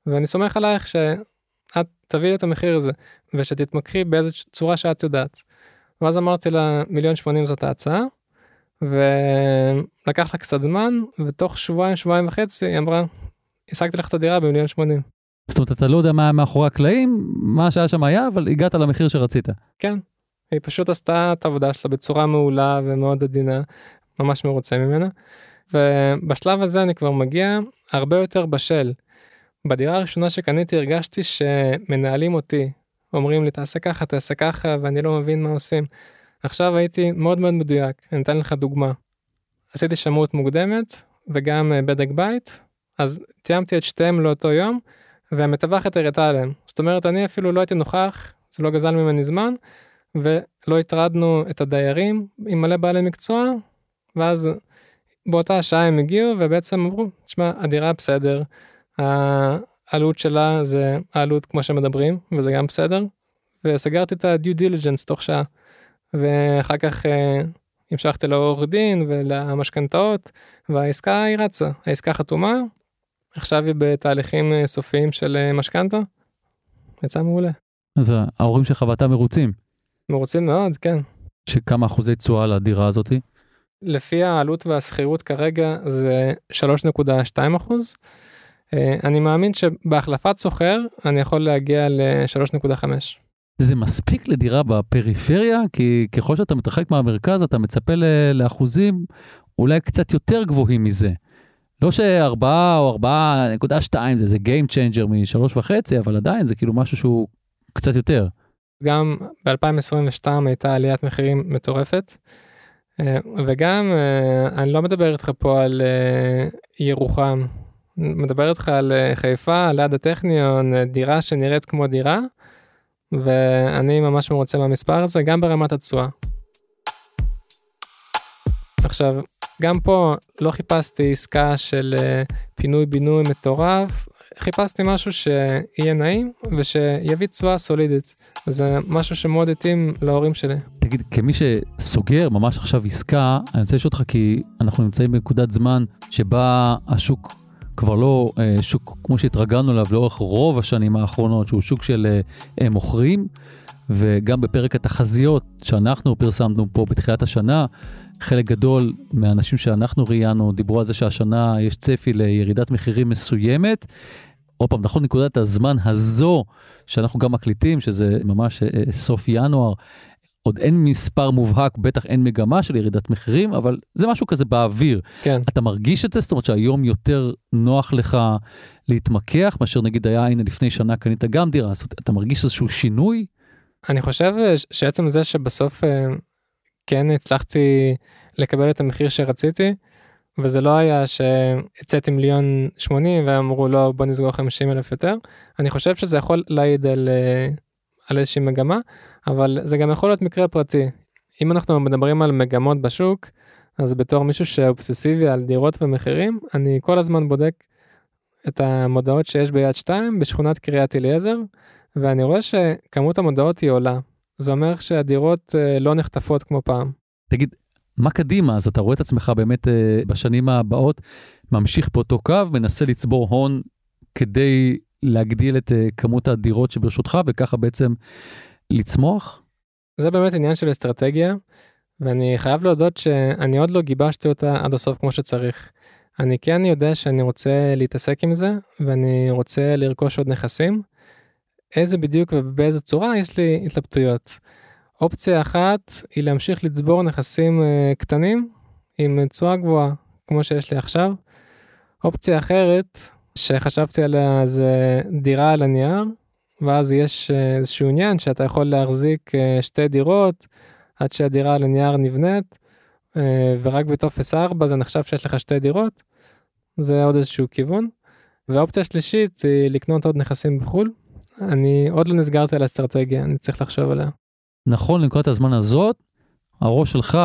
ואני סומך עלייך שאת תביאי לי את המחיר הזה ושתתמקחי באיזה צורה שאת יודעת. ואז אמרתי לה מיליון שמונים זאת ההצעה. ולקח לה קצת זמן ותוך שבועיים שבועיים וחצי היא אמרה השגתי לך את הדירה במיליון שמונים. זאת אומרת אתה לא יודע מה מאחורי הקלעים מה שהיה שם היה אבל הגעת למחיר שרצית. כן. היא פשוט עשתה את העבודה שלה בצורה מעולה ומאוד עדינה ממש מרוצה ממנה. ובשלב הזה אני כבר מגיע הרבה יותר בשל. בדירה הראשונה שקניתי הרגשתי שמנהלים אותי אומרים לי תעשה ככה תעשה ככה ואני לא מבין מה עושים. עכשיו הייתי מאוד מאוד מדויק אני אתן לך דוגמה. עשיתי שמות מוקדמת וגם אה, בדק בית אז תיאמתי את שתיהם לאותו יום והמטווחת הראתה עליהם. זאת אומרת אני אפילו לא הייתי נוכח, זה לא גזל ממני זמן, ולא הטרדנו את הדיירים עם מלא בעלי מקצוע, ואז באותה השעה הם הגיעו ובעצם אמרו, תשמע, הדירה בסדר, העלות שלה זה העלות כמו שמדברים, וזה גם בסדר, וסגרתי את ה-due diligence תוך שעה, ואחר כך אה, המשכתי לעורך דין ולמשכנתאות והעסקה היא רצה העסקה חתומה עכשיו היא בתהליכים אה, סופיים של אה, משכנתה. יצא מעולה. אז ההורים שלך ואתה מרוצים. מרוצים מאוד כן. שכמה אחוזי תשואה לדירה הזאתי? לפי העלות והשכירות כרגע זה 3.2 אחוז. אה, אני מאמין שבהחלפת סוחר אני יכול להגיע ל-3.5. זה מספיק לדירה בפריפריה? כי ככל שאתה מתרחק מהמרכז אתה מצפה לאחוזים אולי קצת יותר גבוהים מזה. לא שארבעה או ארבעה נקודה שתיים זה, זה Game Changer משלוש וחצי, אבל עדיין זה כאילו משהו שהוא קצת יותר. גם ב-2022 הייתה עליית מחירים מטורפת. אה, וגם אה, אני לא מדבר איתך פה על אה, ירוחם, מדבר איתך על חיפה ליד הטכניון דירה שנראית כמו דירה ואני ממש מרוצה מהמספר הזה גם ברמת התשואה. עכשיו גם פה לא חיפשתי עסקה של פינוי בינוי מטורף חיפשתי משהו שיהיה נעים ושיביא תשואה סולידית. זה משהו שמאוד התאים להורים שלי. תגיד, כמי שסוגר ממש עכשיו עסקה, אני רוצה לשאול אותך כי אנחנו נמצאים בנקודת זמן שבה השוק כבר לא אה, שוק כמו שהתרגלנו אליו לאורך רוב השנים האחרונות, שהוא שוק של אה, אה, מוכרים, וגם בפרק התחזיות שאנחנו פרסמנו פה בתחילת השנה, חלק גדול מהאנשים שאנחנו ראיינו דיברו על זה שהשנה יש צפי לירידת מחירים מסוימת. עוד פעם, נכון, נקודת הזמן הזו שאנחנו גם מקליטים, שזה ממש אה, אה, סוף ינואר, עוד אין מספר מובהק, בטח אין מגמה של ירידת מחירים, אבל זה משהו כזה באוויר. כן. אתה מרגיש את זה? זאת אומרת שהיום יותר נוח לך להתמקח, מאשר נגיד היה, הנה לפני שנה קנית גם דירה, זאת אומרת, אתה מרגיש איזשהו שינוי? אני חושב אה, שעצם זה שבסוף כן הצלחתי לקבל את המחיר שרציתי, וזה לא היה שהצאתי מיליון 80 ואמרו לא בוא נסגור 50 אלף יותר. אני חושב שזה יכול להעיד על, אה, על איזושהי מגמה אבל זה גם יכול להיות מקרה פרטי. אם אנחנו מדברים על מגמות בשוק אז בתור מישהו שאובססיבי על דירות ומחירים אני כל הזמן בודק את המודעות שיש ביד 2 בשכונת קריית אליעזר ואני רואה שכמות המודעות היא עולה זה אומר שהדירות אה, לא נחטפות כמו פעם. תגיד מה קדימה? אז אתה רואה את עצמך באמת אה, בשנים הבאות ממשיך באותו קו, מנסה לצבור הון כדי להגדיל את אה, כמות הדירות שברשותך וככה בעצם לצמוח? זה באמת עניין של אסטרטגיה ואני חייב להודות שאני עוד לא גיבשתי אותה עד הסוף כמו שצריך. אני כן יודע שאני רוצה להתעסק עם זה ואני רוצה לרכוש עוד נכסים. איזה בדיוק ובאיזה צורה יש לי התלבטויות. אופציה אחת היא להמשיך לצבור נכסים uh, קטנים עם תשואה גבוהה כמו שיש לי עכשיו. אופציה אחרת שחשבתי עליה זה דירה על הנייר ואז יש uh, איזשהו עניין שאתה יכול להחזיק uh, שתי דירות עד שהדירה על הנייר נבנית ורק בטופס 4 זה נחשב שיש לך שתי דירות. זה עוד איזשהו כיוון. ואופציה שלישית היא לקנות עוד נכסים בחו"ל. אני עוד לא נסגרתי על האסטרטגיה אני צריך לחשוב עליה. נכון לנקודת הזמן הזאת, הראש שלך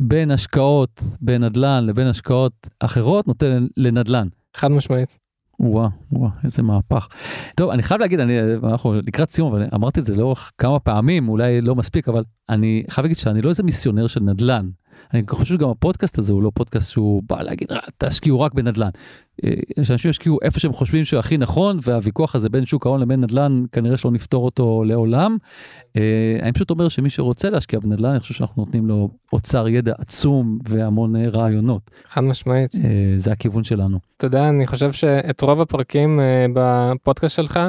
בין השקעות בנדל"ן לבין השקעות אחרות נותן לנדל"ן. חד משמעית. וואו, וואו, איזה מהפך. טוב, אני חייב להגיד, אני, אנחנו לקראת סיום, אבל אמרתי את זה לאורך כמה פעמים, אולי לא מספיק, אבל אני חייב להגיד שאני לא איזה מיסיונר של נדל"ן. אני חושב שגם הפודקאסט הזה הוא לא פודקאסט שהוא בא להגיד תשקיעו רק בנדל"ן. אה, שאנשים ישקיעו איפה שהם חושבים שהוא הכי נכון והוויכוח הזה בין שוק ההון לבין נדל"ן כנראה שלא נפתור אותו לעולם. אה, אני פשוט אומר שמי שרוצה להשקיע בנדל"ן אני חושב שאנחנו נותנים לו אוצר ידע עצום והמון אה, רעיונות. חד משמעית. זה הכיוון שלנו. אתה יודע אני חושב שאת רוב הפרקים בפודקאסט שלך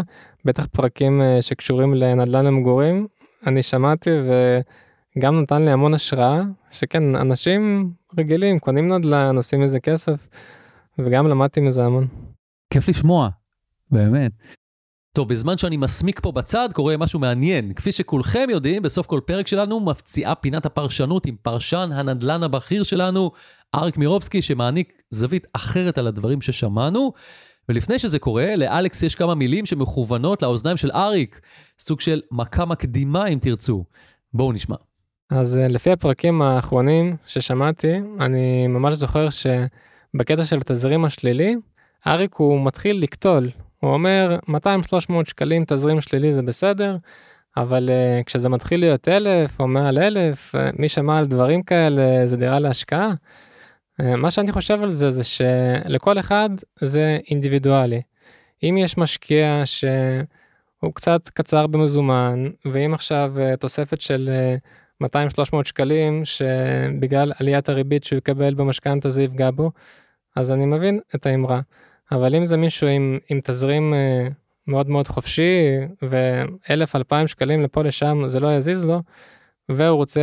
בטח פרקים שקשורים לנדל"ן למגורים אני שמעתי ו... גם נתן לי המון השראה שכן אנשים רגילים קונים נדל"ן עושים איזה כסף וגם למדתי מזה המון. כיף לשמוע באמת. טוב, בזמן שאני מסמיק פה בצד קורה משהו מעניין. כפי שכולכם יודעים, בסוף כל פרק שלנו מפציעה פינת הפרשנות עם פרשן הנדל"ן הבכיר שלנו, אריק מירובסקי, שמעניק זווית אחרת על הדברים ששמענו. ולפני שזה קורה, לאלכס יש כמה מילים שמכוונות לאוזניים של אריק, סוג של מכה מקדימה אם תרצו. בואו נשמע. אז אה, לפי הפרקים האחרונים ששמעתי, אני ממש זוכר שבקטע של התזרים השלילי, אריק הוא מתחיל לקטול. הוא אומר 200-300 שקלים תזרים שלילי זה בסדר, אבל uh, כשזה מתחיל להיות אלף או מעל אלף, uh, מי שמע על דברים כאלה, זה דירה להשקעה. Uh, מה שאני חושב על זה, זה שלכל אחד זה אינדיבידואלי. אם יש משקיע שהוא קצת קצר במזומן, ואם עכשיו uh, תוספת של uh, 200-300 שקלים, שבגלל עליית הריבית שהוא יקבל במשכנתה זה יפגע בו, אז אני מבין את האמרה. אבל אם זה מישהו עם, עם תזרים uh, מאוד מאוד חופשי ואלף אלפיים שקלים לפה לשם זה לא יזיז לו והוא רוצה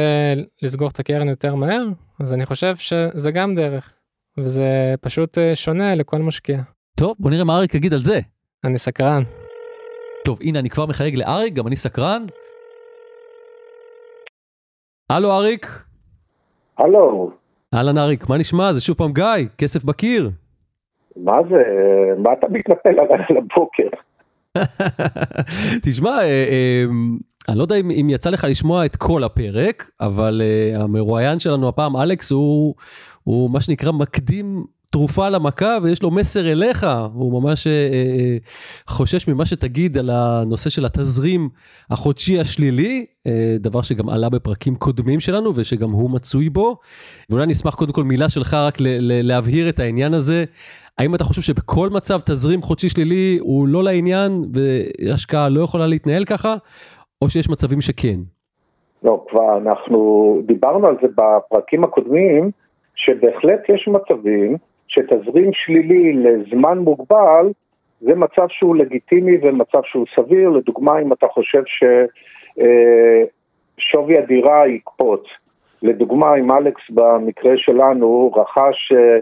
לסגור את הקרן יותר מהר אז אני חושב שזה גם דרך וזה פשוט אה, שונה לכל משקיע. טוב בוא נראה מה אריק יגיד על זה. אני סקרן. טוב הנה אני כבר מחייג לאריק גם אני סקרן. הלו אריק. הלו. אהלן אריק מה נשמע זה שוב פעם גיא כסף בקיר. מה זה מה אתה מתנפל על הבוקר. תשמע, אה, אה, אני לא יודע אם, אם יצא לך לשמוע את כל הפרק, אבל uh, המרואיין שלנו הפעם, אלכס, הוא, הוא מה שנקרא מקדים תרופה למכה ויש לו מסר אליך, הוא ממש uh, uh, חושש ממה שתגיד על הנושא של התזרים החודשי השלילי, uh, דבר שגם עלה בפרקים קודמים שלנו ושגם הוא מצוי בו. ואולי נשמח קודם כל מילה שלך רק להבהיר את העניין הזה. האם אתה חושב שבכל מצב תזרים חודשי שלילי הוא לא לעניין והשקעה לא יכולה להתנהל ככה, או שיש מצבים שכן? לא, כבר אנחנו דיברנו על זה בפרקים הקודמים, שבהחלט יש מצבים שתזרים שלילי לזמן מוגבל זה מצב שהוא לגיטימי ומצב שהוא סביר, לדוגמה אם אתה חושב ששווי אה, הדירה יקפוץ. לדוגמה, אם אלכס במקרה שלנו רכש אה,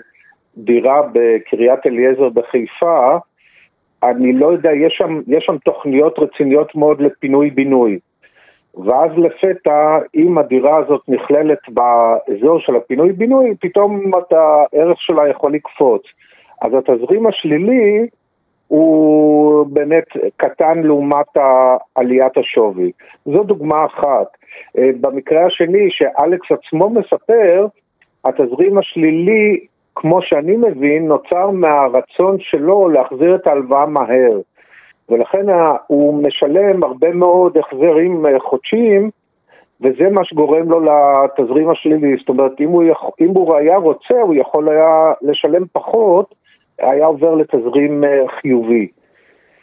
דירה בקריית אליעזר בחיפה, אני לא יודע, יש שם, יש שם תוכניות רציניות מאוד לפינוי-בינוי. ואז לפתע, אם הדירה הזאת נכללת באזור של הפינוי-בינוי, פתאום הערך שלה יכול לקפוץ. אז התזרים השלילי הוא באמת קטן לעומת עליית השווי. זו דוגמה אחת. אה, במקרה השני, שאלכס עצמו מספר, התזרים השלילי כמו שאני מבין, נוצר מהרצון שלו להחזיר את ההלוואה מהר. ולכן הוא משלם הרבה מאוד החזרים אה, חודשיים, וזה מה שגורם לו לתזרים השלילי. זאת אומרת, אם הוא, יכול, אם הוא היה רוצה, הוא יכול היה לשלם פחות, היה עובר לתזרים אה, חיובי.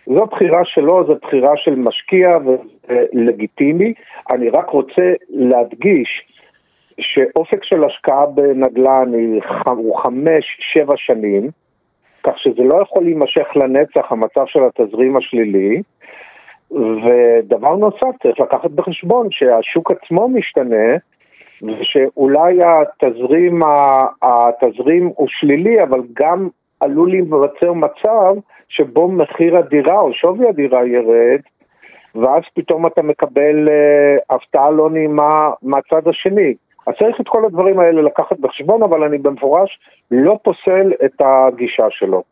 זו בחירה שלו, זו בחירה של משקיע ולגיטימי. אני רק רוצה להדגיש שאופק של השקעה בנדל"ן הוא חמש-שבע שנים, כך שזה לא יכול להימשך לנצח המצב של התזרים השלילי. ודבר נוסף, צריך לקחת בחשבון שהשוק עצמו משתנה, ושאולי התזרים, התזרים הוא שלילי, אבל גם עלול להיווצר מצב שבו מחיר הדירה או שווי הדירה ירד, ואז פתאום אתה מקבל uh, הפתעה לא נעימה מהצד השני. אז צריך את כל הדברים האלה לקחת בחשבון, אבל אני במפורש לא פוסל את הגישה שלו.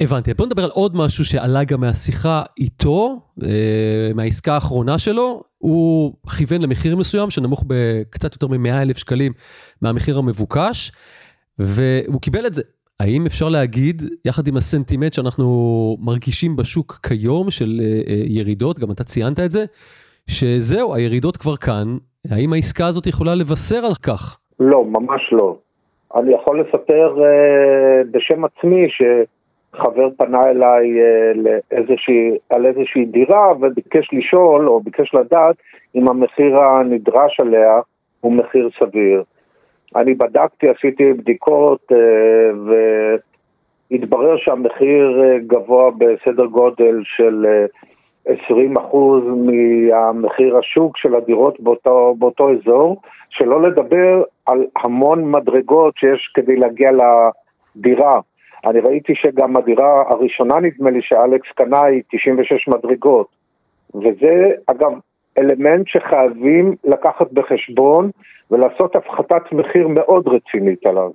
הבנתי, בוא נדבר על עוד משהו שעלה גם מהשיחה איתו, אה, מהעסקה האחרונה שלו, הוא כיוון למחיר מסוים שנמוך בקצת יותר מ-100 אלף שקלים מהמחיר המבוקש, והוא קיבל את זה. האם אפשר להגיד, יחד עם הסנטימנט שאנחנו מרגישים בשוק כיום של אה, אה, ירידות, גם אתה ציינת את זה, שזהו, הירידות כבר כאן, האם העסקה הזאת יכולה לבשר על כך? לא, ממש לא. אני יכול לספר uh, בשם עצמי שחבר פנה אליי uh, לאיזושהי, על איזושהי דירה וביקש לשאול או ביקש לדעת אם המחיר הנדרש עליה הוא מחיר סביר. אני בדקתי, עשיתי בדיקות uh, והתברר שהמחיר uh, גבוה בסדר גודל של uh, 20% מהמחיר השוק של הדירות באותו, באותו אזור, שלא לדבר על המון מדרגות שיש כדי להגיע לדירה. אני ראיתי שגם הדירה הראשונה, נדמה לי, שאלכס קנה היא 96 מדרגות. וזה, אגב, אלמנט שחייבים לקחת בחשבון ולעשות הפחתת מחיר מאוד רצינית עליו.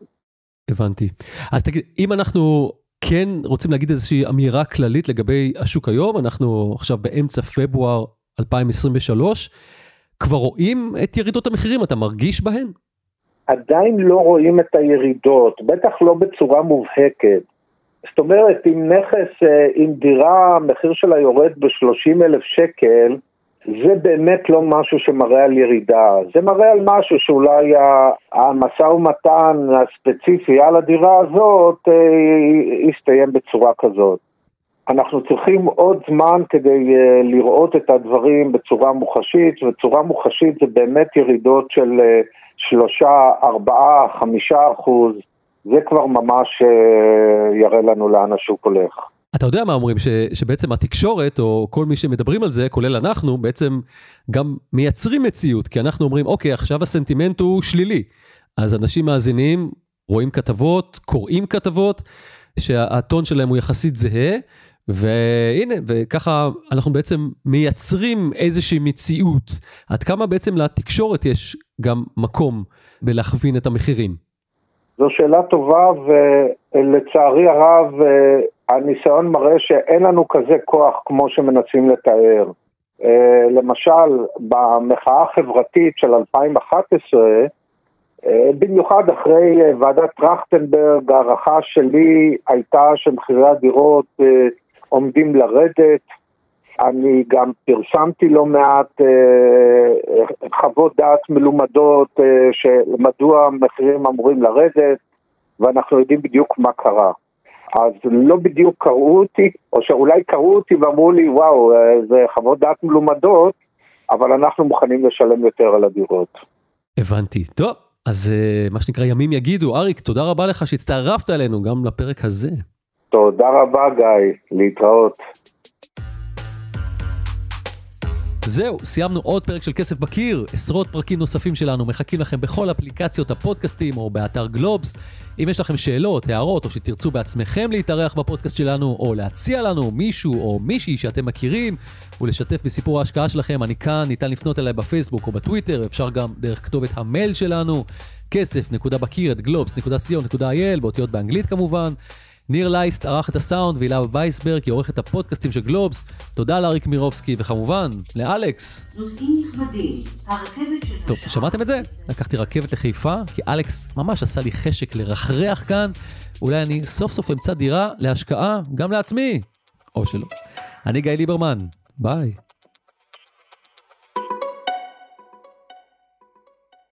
הבנתי. אז תגיד, אם אנחנו כן רוצים להגיד איזושהי אמירה כללית לגבי השוק היום, אנחנו עכשיו באמצע פברואר 2023, כבר רואים את ירידות המחירים, אתה מרגיש בהן? עדיין לא רואים את הירידות, בטח לא בצורה מובהקת. זאת אומרת, אם נכס, אם אה, דירה, המחיר שלה יורד ב-30 אלף שקל, זה באמת לא משהו שמראה על ירידה, זה מראה על משהו שאולי המשא ומתן הספציפי על הדירה הזאת אה, יסתיים בצורה כזאת. אנחנו צריכים עוד זמן כדי אה, לראות את הדברים בצורה מוחשית, וצורה מוחשית זה באמת ירידות של אה, שלושה, ארבעה, חמישה אחוז, זה כבר ממש יראה לנו לאן השוק הולך. אתה יודע מה אומרים, ש, שבעצם התקשורת, או כל מי שמדברים על זה, כולל אנחנו, בעצם גם מייצרים מציאות, כי אנחנו אומרים, אוקיי, עכשיו הסנטימנט הוא שלילי. אז אנשים מאזינים, רואים כתבות, קוראים כתבות, שהטון שלהם הוא יחסית זהה, והנה, וככה אנחנו בעצם מייצרים איזושהי מציאות. עד כמה בעצם לתקשורת יש גם מקום בלהכווין את המחירים? זו שאלה טובה, ולצערי הרב, הניסיון מראה שאין לנו כזה כוח כמו שמנסים לתאר. אה, למשל, במחאה החברתית של 2011, אה, במיוחד אחרי אה, ועדת טרכטנברג, הערכה שלי הייתה שמחירי הדירות עומדים לרדת. אני גם פרסמתי לא מעט חוות דעת מלומדות שמדוע המחירים אמורים לרדת, ואנחנו יודעים בדיוק מה קרה. אז לא בדיוק קראו אותי, או שאולי קראו אותי ואמרו לי, וואו, זה חוות דעת מלומדות, אבל אנחנו מוכנים לשלם יותר על הדירות. הבנתי. טוב, אז אה, מה שנקרא ימים יגידו. אריק, תודה רבה לך שהצטרפת אלינו גם לפרק הזה. תודה רבה, גיא. להתראות. זהו, סיימנו עוד פרק של כסף בקיר. עשרות פרקים נוספים שלנו מחכים לכם בכל אפליקציות הפודקאסטים או באתר גלובס. אם יש לכם שאלות, הערות, או שתרצו בעצמכם להתארח בפודקאסט שלנו, או להציע לנו מישהו או מישהי שאתם מכירים, ולשתף בסיפור ההשקעה שלכם, אני כאן, ניתן לפנות אליי בפייסבוק או בטוויטר, אפשר גם דרך כתובת המייל שלנו, כסף.בקיר את גלובס.co.il, באותיות באנגלית כמובן. ניר לייסט ערך את הסאונד והילה וייסברג היא עורכת הפודקאסטים של גלובס. תודה לאריק מירובסקי וכמובן לאלכס. טוב, שמעתם את זה? לקחתי רכבת לחיפה כי אלכס ממש עשה לי חשק לרחרח כאן. אולי אני סוף סוף אמצא דירה להשקעה גם לעצמי. או שלא. אני גיא ליברמן, ביי.